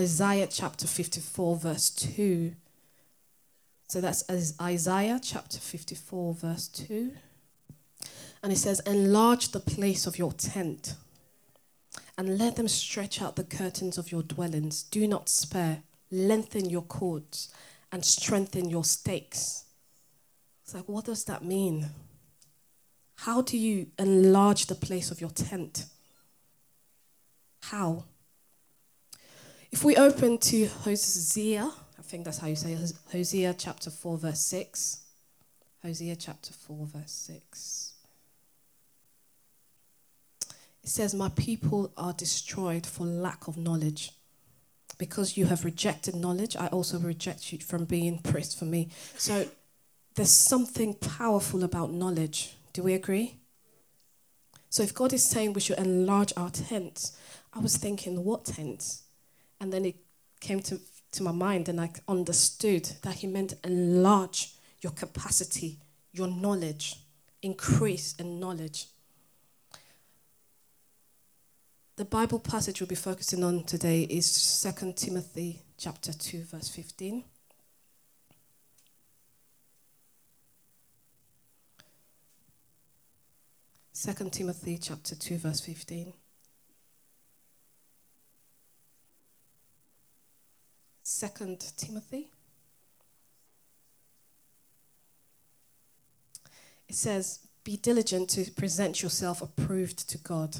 Isaiah chapter 54, verse 2. So that's Isaiah chapter 54, verse 2. And it says, Enlarge the place of your tent and let them stretch out the curtains of your dwellings. Do not spare. Lengthen your cords and strengthen your stakes. It's like, what does that mean? How do you enlarge the place of your tent? How? If we open to Hosea, I think that's how you say it, Hosea chapter 4, verse 6. Hosea chapter 4, verse 6. It says, My people are destroyed for lack of knowledge. Because you have rejected knowledge, I also reject you from being praised for me. So there's something powerful about knowledge. Do we agree? So if God is saying we should enlarge our tents, I was thinking, what tents? And then it came to, to my mind and I understood that he meant enlarge your capacity, your knowledge, increase in knowledge. The Bible passage we'll be focusing on today is 2 Timothy chapter 2 verse 15. Second Timothy chapter 2 verse 15. Second Timothy. It says, Be diligent to present yourself approved to God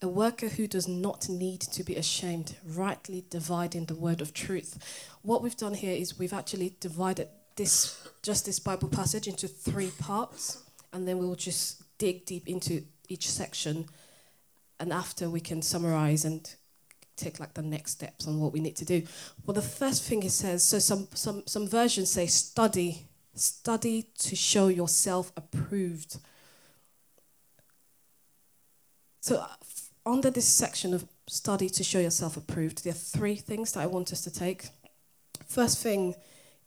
a worker who does not need to be ashamed, rightly dividing the word of truth. What we've done here is we've actually divided this just this Bible passage into three parts, and then we'll just dig deep into each section, and after we can summarize and take like the next steps on what we need to do. Well, the first thing it says, so some some some versions say study, study to show yourself approved. So uh, under this section of study to show yourself approved, there are three things that I want us to take. First thing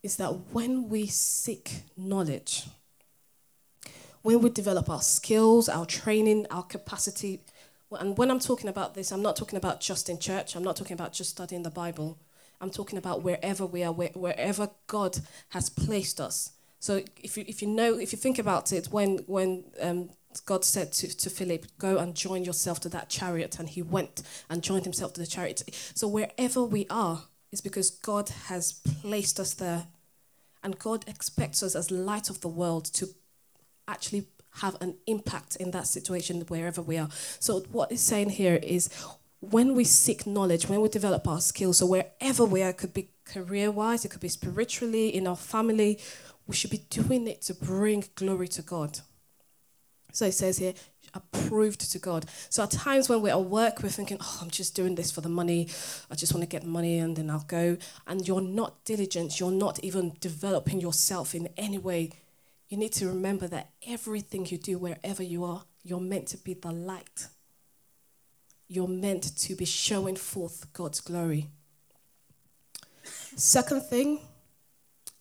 is that when we seek knowledge, when we develop our skills, our training, our capacity, and when I'm talking about this, I'm not talking about just in church, I'm not talking about just studying the Bible. I'm talking about wherever we are, wherever God has placed us. So if you, if you know, if you think about it, when, when um, God said to, to Philip, Go and join yourself to that chariot. And he went and joined himself to the chariot. So wherever we are is because God has placed us there. And God expects us as light of the world to actually have an impact in that situation wherever we are. So what it's saying here is when we seek knowledge, when we develop our skills, so wherever we are, it could be career wise, it could be spiritually, in our family, we should be doing it to bring glory to God. So it says here, approved to God. So at times when we're at work, we're thinking, oh, I'm just doing this for the money. I just want to get money and then I'll go. And you're not diligent. You're not even developing yourself in any way. You need to remember that everything you do, wherever you are, you're meant to be the light. You're meant to be showing forth God's glory. Second thing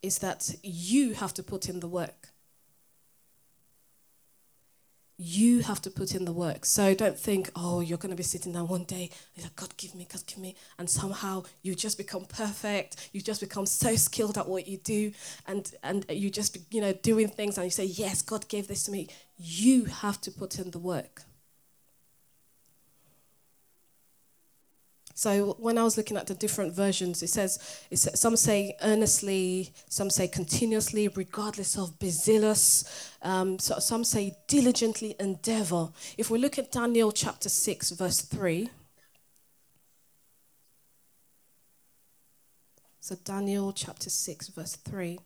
is that you have to put in the work you have to put in the work. So don't think, oh, you're going to be sitting down one day, like, God, give me, God, give me. And somehow you just become perfect. You just become so skilled at what you do. And, and you just, you know, doing things and you say, yes, God gave this to me. You have to put in the work. So when I was looking at the different versions, it says, it says some say earnestly, some say continuously, regardless of bezillous. Um, so some say diligently endeavor. If we look at Daniel chapter 6, verse 3. So Daniel chapter 6, verse 3.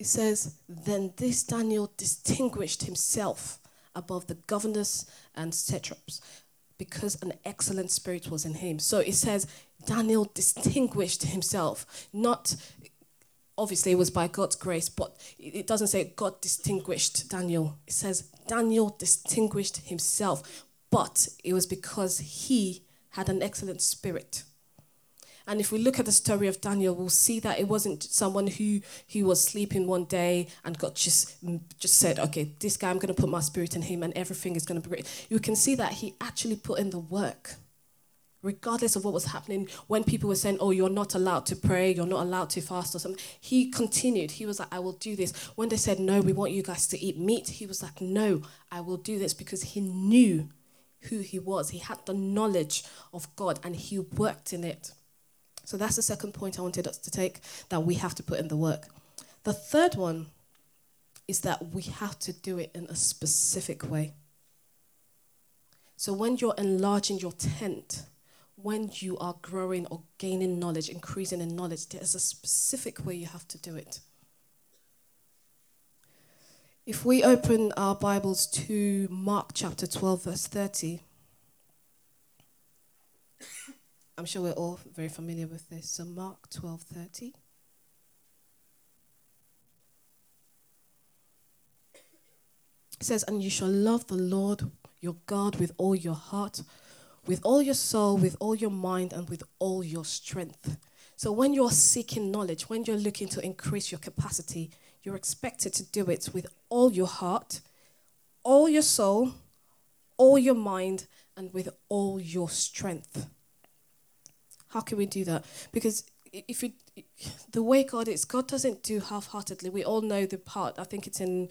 It says, Then this Daniel distinguished himself above the governors and satraps because an excellent spirit was in him. So it says Daniel distinguished himself, not obviously it was by God's grace, but it doesn't say God distinguished Daniel. It says Daniel distinguished himself, but it was because he had an excellent spirit. And if we look at the story of Daniel, we'll see that it wasn't someone who, who was sleeping one day and God just, mm, just said, okay, this guy, I'm going to put my spirit in him and everything is going to be great. You can see that he actually put in the work. regardless of what was happening, when people were saying, Oh, you're not allowed to pray, you're not allowed to fast or something, he continued. He was like, I will do this. When they said, No, we want you guys to eat meat, he was like, No, I will do this because he knew who he was. He had the knowledge of God and he worked in it. So that's the second point I wanted us to take that we have to put in the work. The third one is that we have to do it in a specific way. So when you're enlarging your tent, when you are growing or gaining knowledge, increasing in knowledge, there's a specific way you have to do it. If we open our Bibles to Mark chapter 12, verse 30, I'm sure we're all very familiar with this. So Mark 12:30. It says, And you shall love the Lord your God with all your heart, with all your soul, with all your mind, and with all your strength. So when you're seeking knowledge, when you're looking to increase your capacity, you're expected to do it with all your heart, all your soul, all your mind, and with all your strength. How can we do that? Because if you, the way God is, God doesn't do half-heartedly. We all know the part. I think it's in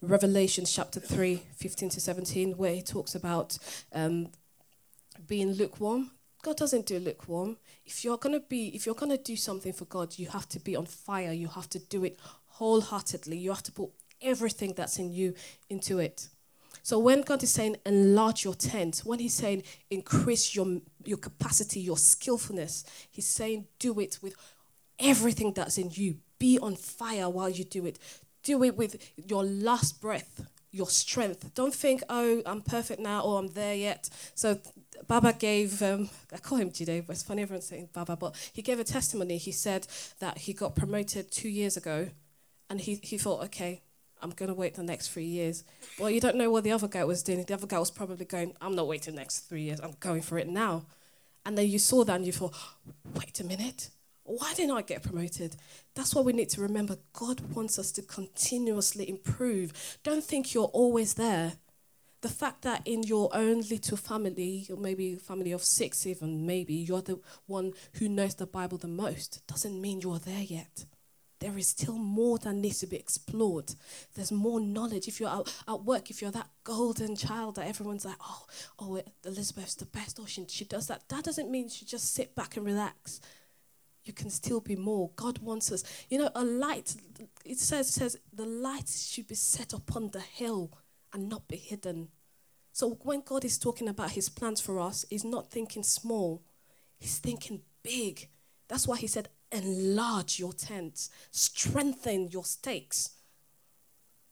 Revelation chapter 3, 15 to 17, where he talks about um, being lukewarm. God doesn't do lukewarm. If you're gonna be, if you're gonna do something for God, you have to be on fire. You have to do it wholeheartedly. You have to put everything that's in you into it. So when God is saying enlarge your tent, when He's saying increase your your capacity, your skillfulness, He's saying do it with everything that's in you. Be on fire while you do it. Do it with your last breath, your strength. Don't think, oh, I'm perfect now or I'm there yet. So Baba gave, um, I call him Jide, but it's funny everyone's saying Baba, but he gave a testimony. He said that he got promoted two years ago and he, he thought, okay, I'm going to wait the next three years. Well, you don't know what the other guy was doing. The other guy was probably going, I'm not waiting the next three years. I'm going for it now. And then you saw that and you thought, wait a minute. Why didn't I get promoted? That's what we need to remember. God wants us to continuously improve. Don't think you're always there. The fact that in your own little family, or maybe family of six, even maybe, you're the one who knows the Bible the most, doesn't mean you're there yet. There is still more that needs to be explored. There's more knowledge. If you're out at work, if you're that golden child that everyone's like, oh, oh, Elizabeth's the best, or she, she does that, that doesn't mean she just sit back and relax you can still be more. God wants us. You know, a light, it says, says the light should be set upon the hill and not be hidden. So when God is talking about his plans for us, he's not thinking small, he's thinking big. That's why he said, enlarge your tent, strengthen your stakes.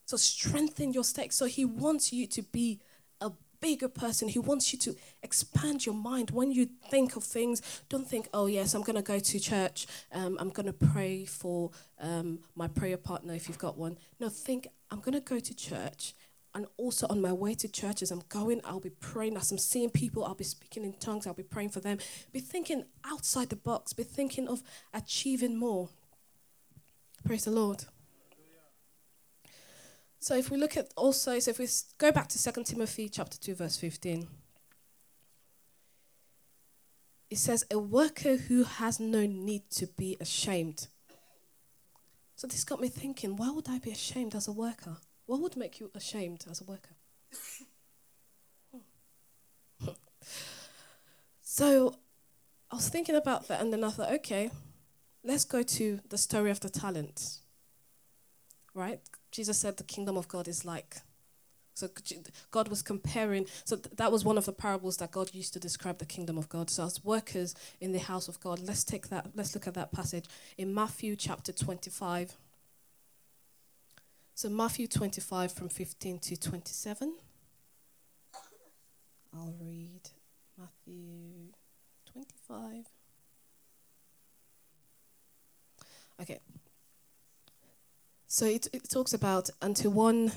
So strengthen your stakes. So he wants you to be a bigger person. He wants you to expand your mind. When you think of things, don't think, oh, yes, I'm going to go to church. Um, I'm going to pray for um, my prayer partner if you've got one. No, think, I'm going to go to church. And also on my way to church, as I'm going, I'll be praying. As I'm seeing people, I'll be speaking in tongues. I'll be praying for them. Be thinking outside the box. Be thinking of achieving more. Praise the Lord. So if we look at also, so if we go back to 2 Timothy chapter 2, verse 15, it says, A worker who has no need to be ashamed. So this got me thinking, why would I be ashamed as a worker? What would make you ashamed as a worker? so I was thinking about that, and then I thought, okay, let's go to the story of the talents. Right? Jesus said the kingdom of God is like. So God was comparing. So th- that was one of the parables that God used to describe the kingdom of God. So as workers in the house of God, let's take that. Let's look at that passage in Matthew chapter 25. So Matthew 25 from 15 to 27. I'll read Matthew 25. Okay, so it, it talks about, unto one,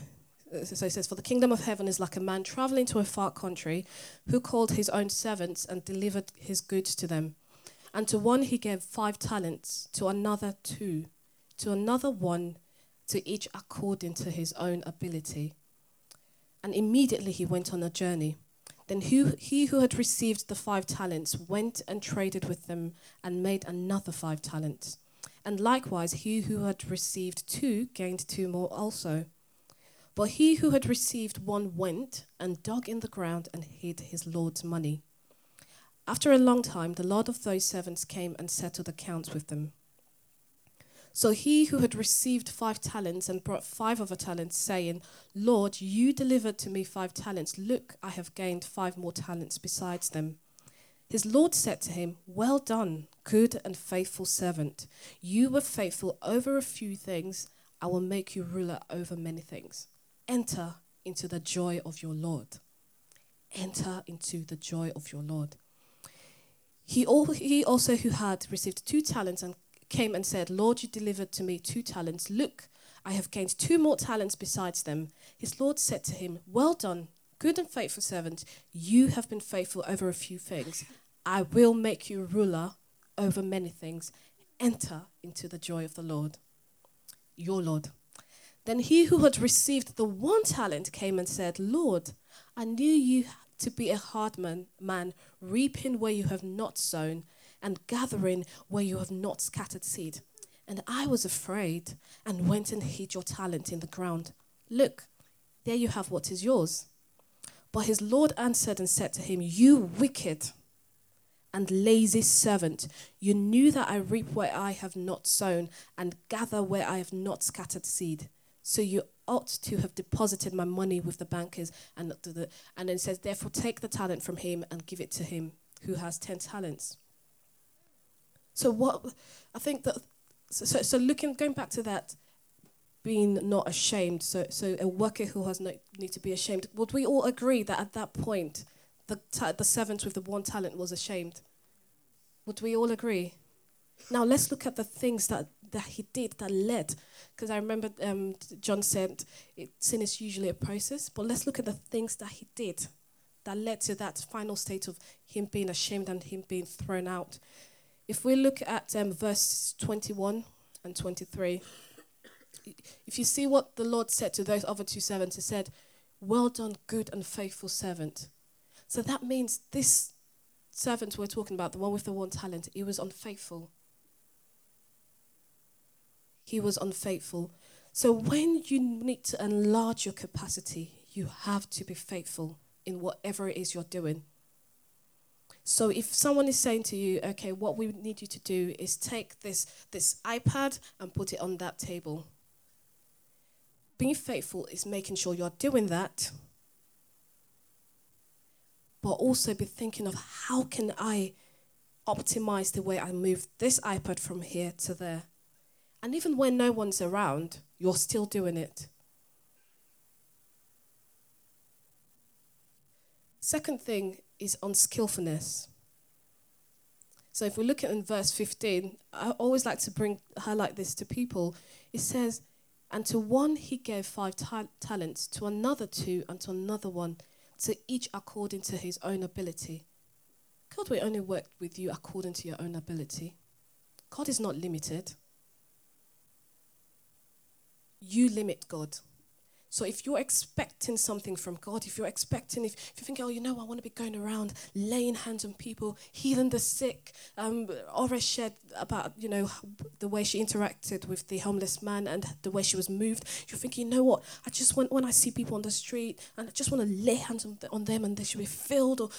uh, so it says, For the kingdom of heaven is like a man traveling to a far country who called his own servants and delivered his goods to them. And to one he gave five talents, to another two, to another one, to each according to his own ability. And immediately he went on a journey. Then who, he who had received the five talents went and traded with them and made another five talents. And likewise, he who had received two gained two more also. But he who had received one went and dug in the ground and hid his Lord's money. After a long time, the Lord of those servants came and settled accounts with them. So he who had received five talents and brought five other talents, saying, Lord, you delivered to me five talents. Look, I have gained five more talents besides them. His Lord said to him, Well done, good and faithful servant. You were faithful over a few things. I will make you ruler over many things. Enter into the joy of your Lord. Enter into the joy of your Lord. He, also, who had received two talents and came and said, Lord, you delivered to me two talents. Look, I have gained two more talents besides them. His Lord said to him, Well done, good and faithful servant. You have been faithful over a few things. I will make you ruler over many things. Enter into the joy of the Lord, your Lord. Then he who had received the one talent came and said, Lord, I knew you to be a hard man, man reaping where you have not sown and gathering where you have not scattered seed. And I was afraid and went and hid your talent in the ground. Look, there you have what is yours. But his Lord answered and said to him, You wicked and lazy servant, you knew that I reap where I have not sown and gather where I have not scattered seed. So you ought to have deposited my money with the bankers. And, and then says, Therefore, take the talent from him and give it to him who has 10 talents. So what I think that so, so, so looking going back to that being not ashamed. So so a worker who has no need to be ashamed. Would we all agree that at that point the ta- the servant with the one talent was ashamed? Would we all agree? Now let's look at the things that, that he did that led. Because I remember um, John said it, sin is usually a process, but let's look at the things that he did that led to that final state of him being ashamed and him being thrown out. If we look at um, verse 21 and 23, if you see what the Lord said to those other two servants, He said, Well done, good and faithful servant. So that means this servant we're talking about, the one with the one talent, he was unfaithful. He was unfaithful. So when you need to enlarge your capacity, you have to be faithful in whatever it is you're doing. So if someone is saying to you, okay, what we need you to do is take this, this iPad and put it on that table. Being faithful is making sure you're doing that, but also be thinking of how can I optimize the way I move this iPad from here to there. And even when no one's around, you're still doing it. Second thing is unskillfulness. So if we look at in verse 15, I always like to bring highlight this to people. It says, And to one he gave five ta- talents, to another two, and to another one, to each according to his own ability. God will only work with you according to your own ability. God is not limited. You limit God. So if you're expecting something from God, if you're expecting, if, if you think, oh, you know, I want to be going around laying hands on people, healing the sick, um, Ora shared about, you know, the way she interacted with the homeless man and the way she was moved. You're thinking, you know what? I just want, when I see people on the street and I just want to lay hands on, on them and they should be filled or,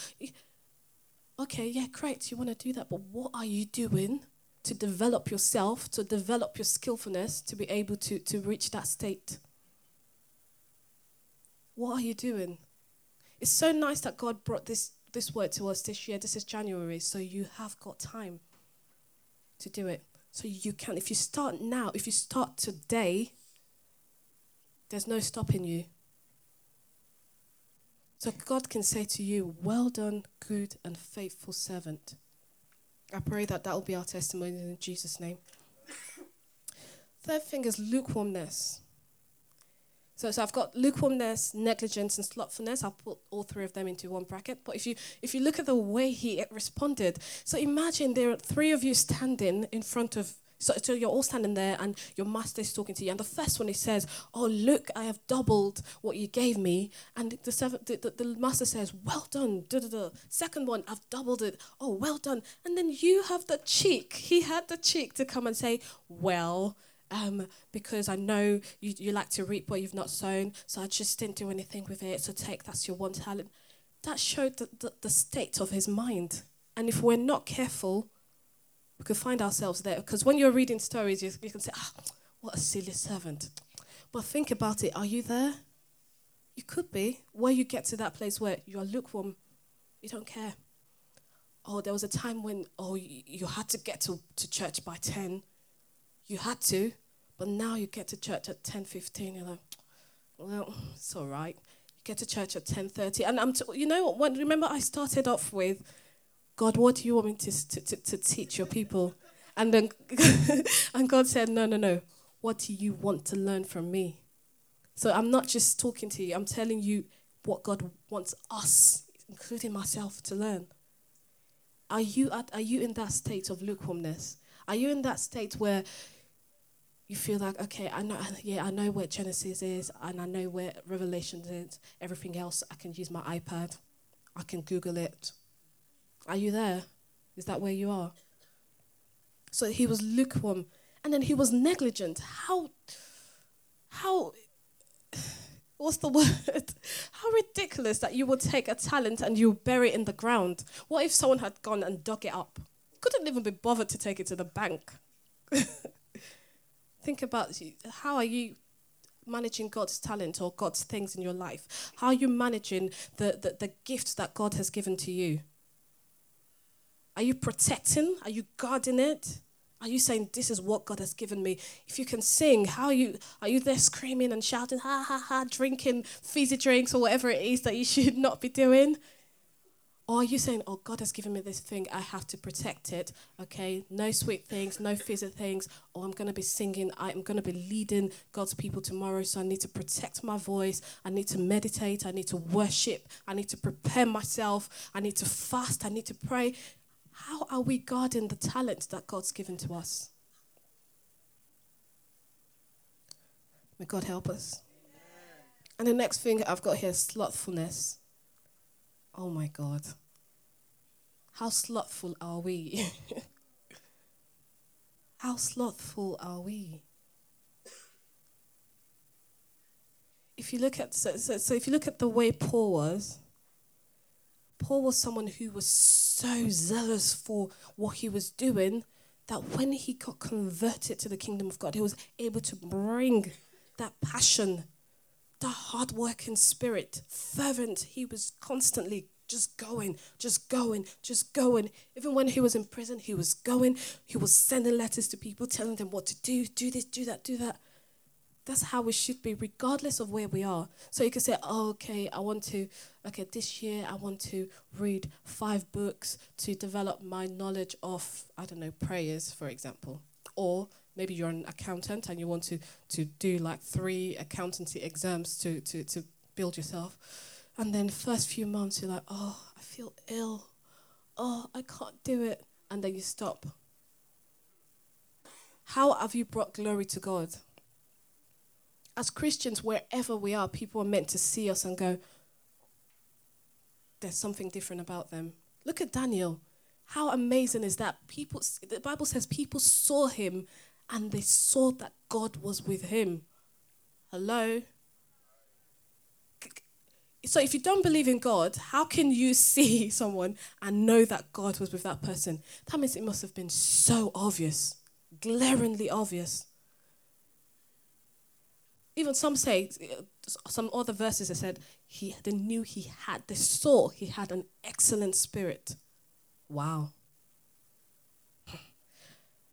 okay, yeah, great, you want to do that, but what are you doing to develop yourself, to develop your skillfulness to be able to, to reach that state? What are you doing? It's so nice that God brought this, this word to us this year. This is January, so you have got time to do it. So you can, if you start now, if you start today, there's no stopping you. So God can say to you, Well done, good and faithful servant. I pray that that will be our testimony in Jesus' name. Third thing is lukewarmness. So, so I've got lukewarmness, negligence, and slothfulness. I'll put all three of them into one bracket. But if you if you look at the way he responded, so imagine there are three of you standing in front of So, so you're all standing there and your master is talking to you. And the first one he says, Oh, look, I have doubled what you gave me. And the, the, the, the master says, Well done. Da, da, da. Second one, I've doubled it. Oh, well done. And then you have the cheek. He had the cheek to come and say, Well, um, because I know you, you like to reap what you've not sown. So I just didn't do anything with it. So take, that's your one talent. That showed the, the, the state of his mind. And if we're not careful, we could find ourselves there. Because when you're reading stories, you, you can say, ah, what a silly servant. But think about it. Are you there? You could be. Where you get to that place where you are lukewarm, you don't care. Oh, there was a time when, oh, you, you had to get to, to church by 10. You had to. But now you get to church at 10.15. You're like, well, it's all right. You get to church at 10.30. And I'm t- you know, what? remember I started off with, God, what do you want me to, to, to, to teach your people? And then and God said, No, no, no. What do you want to learn from me? So I'm not just talking to you, I'm telling you what God wants us, including myself, to learn. Are you, at, are you in that state of lukewarmness? Are you in that state where you feel like, okay, I know, yeah, I know where Genesis is, and I know where Revelation is. Everything else, I can use my iPad, I can Google it, are you there? Is that where you are? So he was lukewarm. And then he was negligent. How, how, what's the word? How ridiculous that you would take a talent and you bury it in the ground. What if someone had gone and dug it up? Couldn't even be bothered to take it to the bank. Think about how are you managing God's talent or God's things in your life? How are you managing the, the, the gifts that God has given to you? Are you protecting? Are you guarding it? Are you saying this is what God has given me? If you can sing, how are you are you there screaming and shouting, ha ha ha, drinking fizzy drinks or whatever it is that you should not be doing? Or are you saying, oh, God has given me this thing, I have to protect it, okay? No sweet things, no fizzy things. Oh, I'm going to be singing, I'm going to be leading God's people tomorrow, so I need to protect my voice. I need to meditate, I need to worship, I need to prepare myself, I need to fast, I need to pray. How are we guarding the talent that God's given to us? May God help us. And the next thing I've got here is slothfulness. Oh my God. How slothful are we? How slothful are we? If you look at so, so, so if you look at the way Paul was, Paul was someone who was so zealous for what he was doing that when he got converted to the kingdom of God, he was able to bring that passion, that hard working spirit, fervent. He was constantly just going, just going, just going. Even when he was in prison, he was going. He was sending letters to people, telling them what to do, do this, do that, do that. That's how we should be, regardless of where we are. So you can say, oh, okay, I want to, okay, this year I want to read five books to develop my knowledge of, I don't know, prayers, for example. Or maybe you're an accountant and you want to, to do like three accountancy exams to, to, to build yourself. And then first few months you're like, oh, I feel ill. Oh, I can't do it. And then you stop. How have you brought glory to God? as Christians, wherever we are, people are meant to see us and go, there's something different about them. Look at Daniel. How amazing is that? People, the Bible says people saw him and they saw that God was with him. Hello? So if you don't believe in God, how can you see someone and know that God was with that person? That means it must have been so obvious, glaringly obvious even some say, some other verses have said, he, they knew he had, they saw he had an excellent spirit. Wow.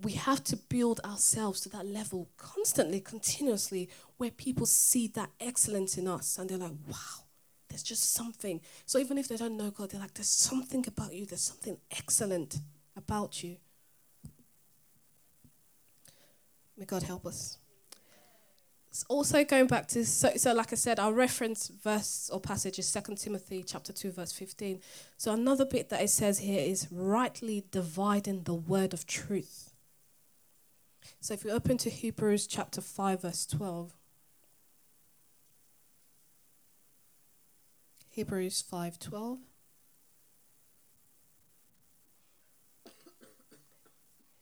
We have to build ourselves to that level constantly, continuously, where people see that excellence in us and they're like, wow, there's just something. So even if they don't know God, they're like, there's something about you, there's something excellent about you. May God help us It's also going back to so, so like i said our reference verse or passage is 2 timothy chapter 2 verse 15 so another bit that it says here is rightly dividing the word of truth So if we open to Hebrews chapter 5, verse 12. Hebrews 5:12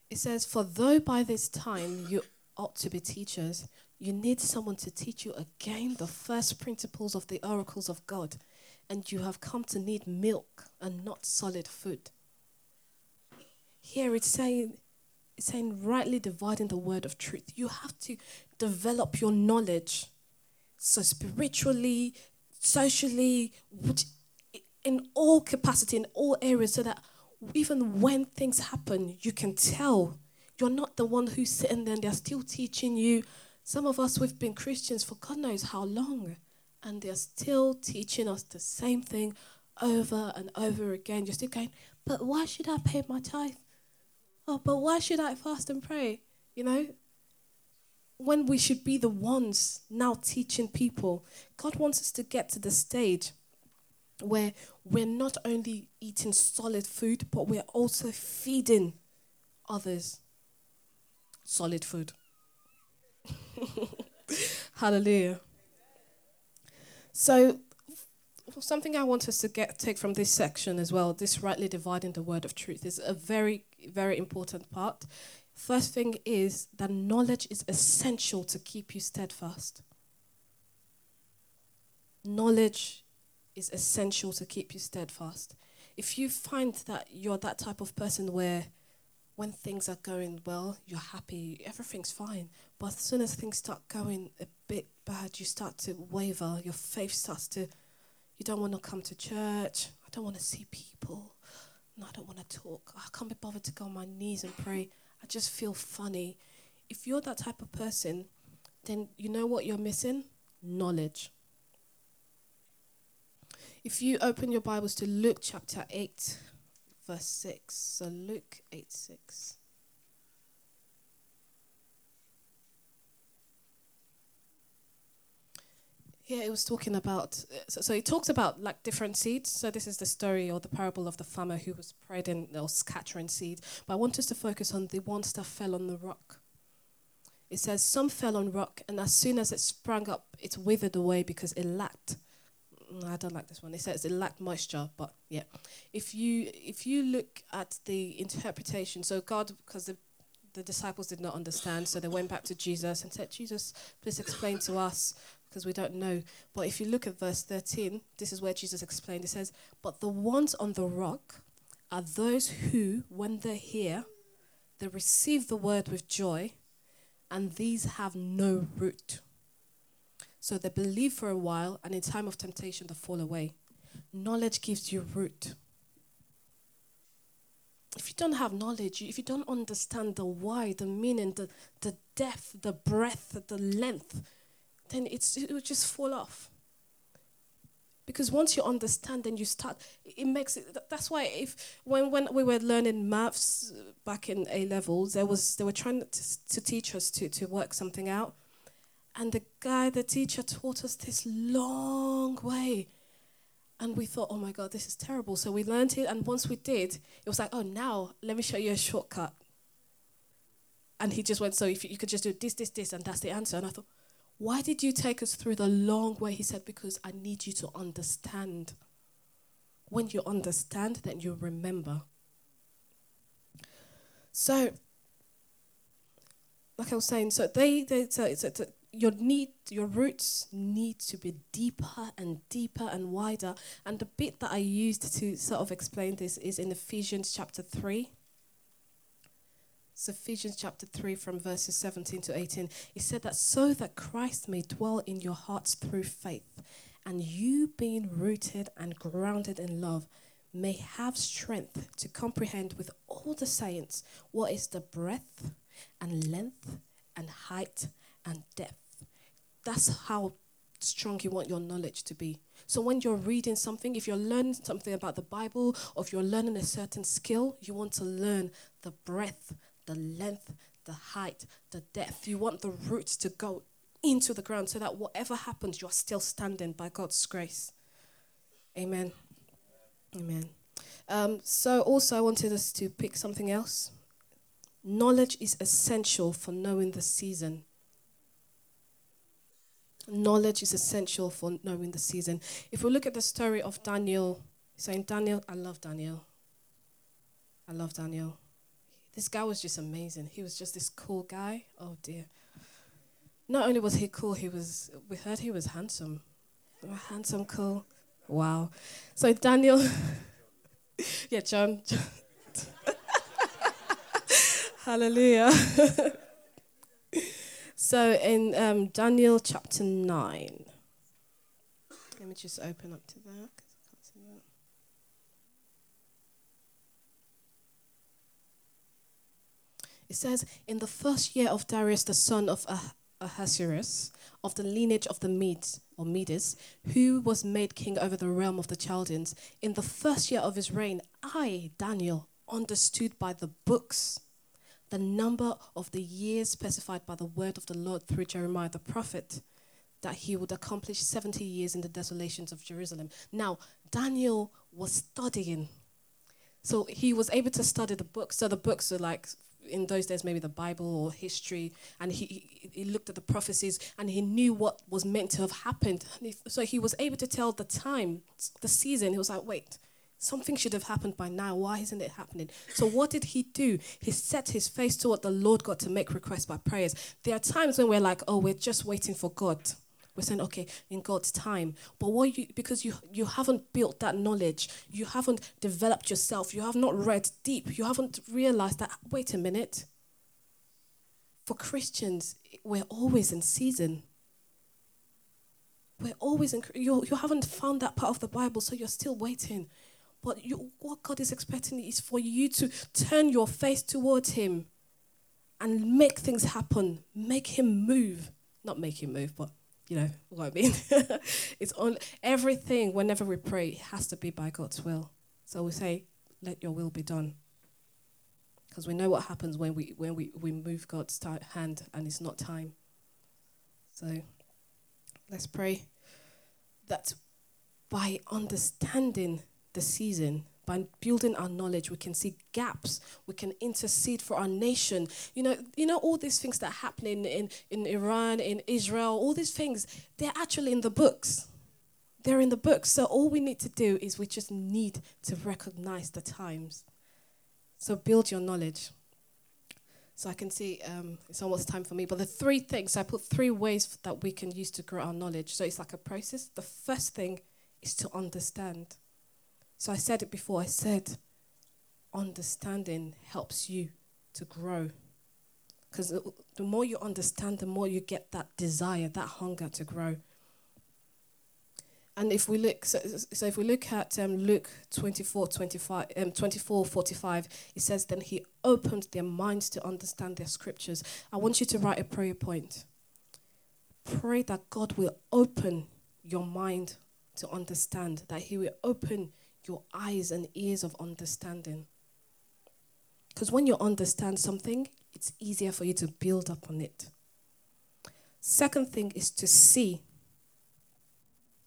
It says for though by this time you ought to be teachers you need someone to teach you again the first principles of the oracles of God and you have come to need milk and not solid food. Here it's saying it's saying rightly dividing the word of truth. You have to develop your knowledge. So spiritually, socially, in all capacity, in all areas, so that even when things happen, you can tell. You're not the one who's sitting there and they're still teaching you. Some of us, we've been Christians for God knows how long, and they're still teaching us the same thing over and over again. You're still going, but why should I pay my tithe? Oh, but why should I fast and pray? You know? When we should be the ones now teaching people. God wants us to get to the stage where we're not only eating solid food, but we're also feeding others solid food. Hallelujah. So, something I want us to get take from this section as well, this rightly dividing the word of truth, is a very very important part. First thing is that knowledge is essential to keep you steadfast. Knowledge is essential to keep you steadfast. If you find that you're that type of person where when things are going well, you're happy, everything's fine. But as soon as things start going a bit bad, you start to waver, your faith starts to, you don't want to come to church, I don't want to see people, no, I don't want to talk. I can't be bothered to go on my knees and pray. I just feel funny. If you're that type of person, then you know what you're missing? Knowledge. If you open your Bibles to Luke chapter 8, verse 6. So Luke 8 6. Here it was talking about, so, so it talks about like different seeds. So this is the story or the parable of the farmer who was spreading or scattering seed. But I want us to focus on the ones that fell on the rock. It says some fell on rock, and as soon as it sprang up, it withered away because it lacked. Mm, I don't like this one. It says it lacked moisture, but yeah. If you if you look at the interpretation, so God, because the the disciples did not understand, so they went back to Jesus and said, Jesus, please explain to us because we don't know. But if you look at verse 13, this is where Jesus explained. It says, But the ones on the rock are those who, when they hear, they receive the word with joy, and these have no root. So they believe for a while, and in time of temptation, they fall away. Knowledge gives you root. If you don't have knowledge, if you don't understand the why, the meaning, the, the depth, the breadth, the length, then it's, it will just fall off. Because once you understand, then you start. It makes it. That's why if when when we were learning maths back in A levels, there was they were trying to, to teach us to to work something out, and the guy, the teacher, taught us this long way, and we thought, oh my god, this is terrible. So we learned it, and once we did, it was like, oh, now let me show you a shortcut. And he just went, so if you, you could just do this, this, this, and that's the answer. And I thought, why did you take us through the long way? He said, Because I need you to understand. When you understand, then you remember. So, like I was saying, so they, they so, so, so your need, your roots need to be deeper and deeper and wider. And the bit that I used to sort of explain this is in Ephesians chapter three. It's Ephesians chapter 3 from verses 17 to 18. It said that so that Christ may dwell in your hearts through faith, and you being rooted and grounded in love may have strength to comprehend with all the saints what is the breadth and length and height and depth. That's how strong you want your knowledge to be. So when you're reading something, if you're learning something about the Bible or if you're learning a certain skill, you want to learn the breadth, the length, the height, the depth. You want the roots to go into the ground so that whatever happens, you're still standing by God's grace. Amen. Amen. Um, so, also, I wanted us to pick something else Knowledge is essential for knowing the season. Knowledge is essential for knowing the season. If we look at the story of Daniel, saying, Daniel, I love Daniel. I love Daniel. This guy was just amazing. He was just this cool guy. Oh dear. Not only was he cool, he was we heard he was handsome. Handsome, cool. Wow. So Daniel Yeah, John. Hallelujah. so in um, Daniel chapter 9, let me just open up to that. It says, In the first year of Darius, the son of ah- Ahasuerus, of the lineage of the Medes or Medes, who was made king over the realm of the Chaldeans, in the first year of his reign, I, Daniel, understood by the books the number of the years specified by the word of the Lord through Jeremiah the prophet, that he would accomplish 70 years in the desolations of Jerusalem. Now, Daniel was studying. So he was able to study the books. So the books are like in those days maybe the Bible or history, and he, he, looked at the prophecies and he knew what was meant to have happened. He, so he was able to tell the time, the season. He was like, wait, something should have happened by now. Why isn't it happening? So what did he do? He set his face toward the Lord God to make requests by prayers. There are times when we're like, oh, we're just waiting for God. We're saying, okay, in God's time. But what you because you you haven't built that knowledge, you haven't developed yourself, you have not read deep, you haven't realized that wait a minute. For Christians, we're always in season. We're always in you you haven't found that part of the Bible, so you're still waiting. But you, what God is expecting is for you to turn your face towards Him and make things happen. Make Him move. Not make Him move, but you know what I mean. it's on everything. Whenever we pray, it has to be by God's will. So we say, "Let Your will be done," because we know what happens when we when we, we move God's hand and it's not time. So let's pray that by understanding the season, by building our knowledge, we can see gaps. We can intercede for our nation. You know, you know all these things that are happening in, in Iran, in Israel, all these things, they're actually in the books. They're in the books. So all we need to do is we just need to recognize the times. So build your knowledge. So I can see um, it's almost time for me. But the three things, I put three ways that we can use to grow our knowledge. So it's like a process. The first thing is to understand. So I said it before. I said, understanding helps you to grow. Because the more you understand, the more you get that desire, that hunger to grow. And if we look, so, so if we look at um, Luke 24, 25, um, 24, 45, it says, Then he opened their minds to understand their scriptures. I want you to write a prayer point. Pray that God will open your mind to understand, that he will open your eyes and ears of understanding. Because when you understand something, it's easier for you to build up on it. Second thing is to see.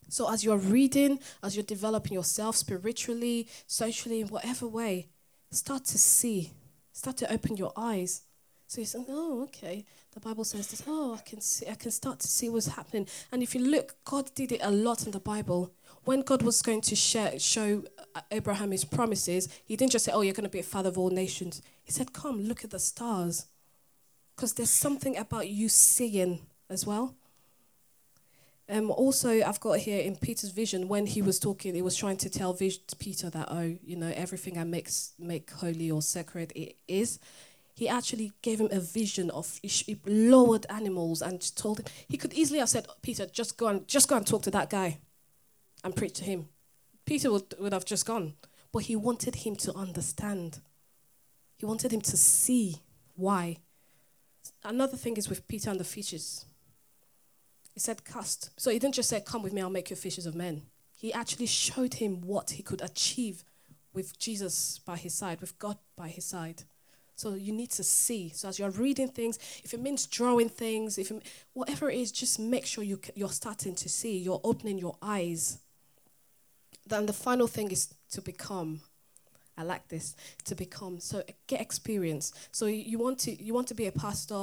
So, as you're reading, as you're developing yourself spiritually, socially, in whatever way, start to see. Start to open your eyes. So you say, oh, okay. The Bible says this. Oh, I can see. I can start to see what's happening. And if you look, God did it a lot in the Bible when God was going to share, show Abraham his promises, he didn't just say, Oh, you're going to be a father of all nations. He said, Come, look at the stars. Because there's something about you seeing as well. Um, also, I've got here in Peter's vision when he was talking, he was trying to tell Peter that, oh, you know, everything I make, make holy or sacred it is. He actually gave him a vision of he lowered animals and told him he could easily have said, Peter, just go and just go and talk to that guy and preach to him. Peter would, would have just gone, but he wanted him to understand. He wanted him to see why. Another thing is with Peter and the fishes. He said, Cast. So he didn't just say, Come with me, I'll make you fishes of men. He actually showed him what he could achieve with Jesus by his side, with God by his side. So you need to see. So as you're reading things, if it means drawing things, if it, whatever it is, just make sure you, you're starting to see. You're opening your eyes then the final thing is to become. I like this to become. So get experience. So you want to you want to be a pastor,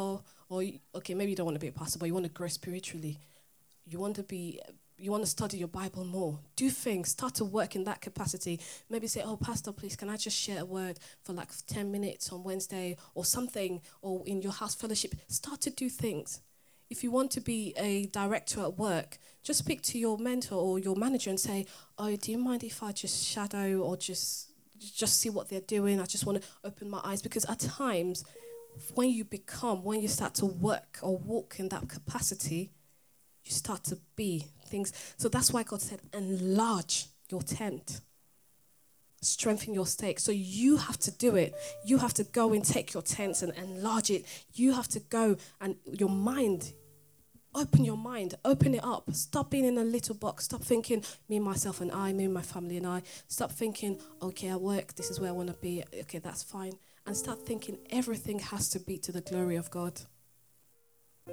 or okay, maybe you don't want to be a pastor, but you want to grow spiritually. You want to be you want to study your Bible more. Do things. Start to work in that capacity. Maybe say, "Oh, pastor, please, can I just share a word for like ten minutes on Wednesday or something, or in your house fellowship?" Start to do things. If you want to be a director at work, just speak to your mentor or your manager and say, "Oh, do you mind if I just shadow or just just see what they're doing? I just want to open my eyes." Because at times, when you become, when you start to work or walk in that capacity, you start to be things. So that's why God said, "Enlarge your tent." strengthen your stake. So you have to do it. You have to go and take your tents and enlarge it. You have to go and your mind, Open your mind, open it up. Stop being in a little box. Stop thinking, me, myself, and I, me, my family, and I. Stop thinking, okay, I work, this is where I want to be. Okay, that's fine. And start thinking everything has to be to the glory of God.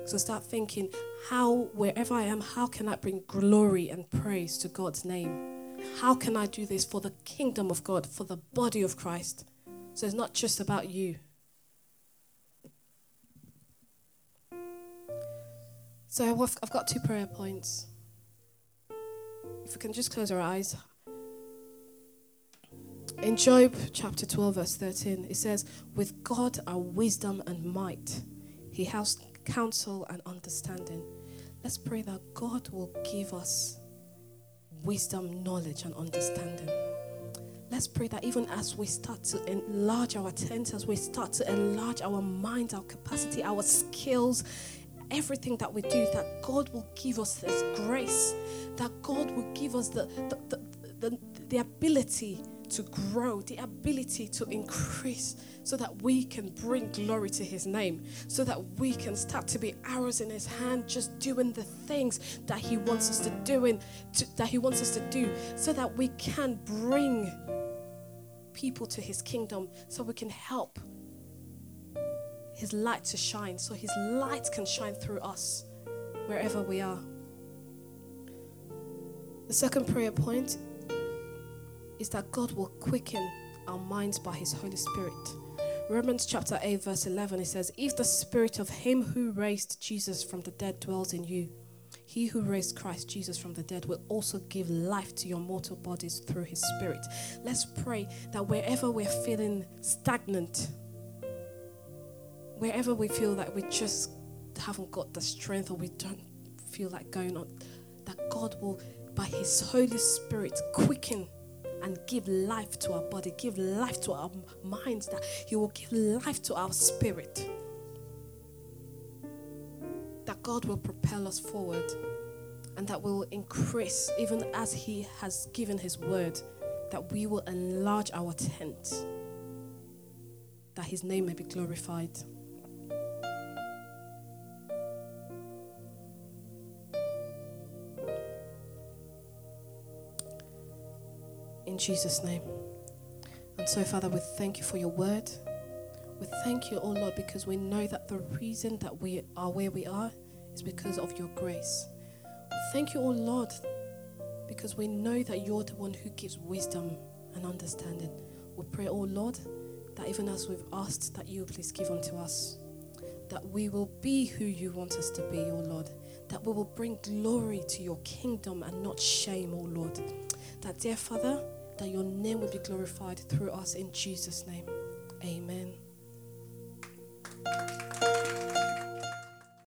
So start thinking, how, wherever I am, how can I bring glory and praise to God's name? How can I do this for the kingdom of God, for the body of Christ? So it's not just about you, So I've got two prayer points. If we can just close our eyes. In Job chapter 12, verse 13, it says, With God are wisdom and might, He has counsel and understanding. Let's pray that God will give us wisdom, knowledge, and understanding. Let's pray that even as we start to enlarge our tent, as we start to enlarge our mind, our capacity, our skills, everything that we do, that God will give us this grace, that God will give us the, the, the, the, the ability to grow, the ability to increase, so that we can bring glory to His name, so that we can start to be arrows in His hand, just doing the things that He wants us to do, and to, that He wants us to do, so that we can bring people to His kingdom, so we can help his light to shine so his light can shine through us wherever we are. The second prayer point is that God will quicken our minds by his Holy Spirit. Romans chapter 8, verse 11, it says, If the spirit of him who raised Jesus from the dead dwells in you, he who raised Christ Jesus from the dead will also give life to your mortal bodies through his spirit. Let's pray that wherever we're feeling stagnant, wherever we feel that we just haven't got the strength or we don't feel like going on, that God will, by His Holy Spirit, quicken and give life to our body, give life to our minds, that He will give life to our spirit. That God will propel us forward and that we will increase, even as He has given His word, that we will enlarge our tent, that His name may be glorified. In Jesus' name. And so, Father, we thank you for your word. We thank you, oh Lord, because we know that the reason that we are where we are is because of your grace. We thank you, oh Lord, because we know that you're the one who gives wisdom and understanding. We pray, oh Lord, that even as we've asked, that you please give unto us, that we will be who you want us to be, oh Lord, that we will bring glory to your kingdom and not shame, oh Lord. That, dear Father, that your name will be glorified through us in Jesus' name. Amen.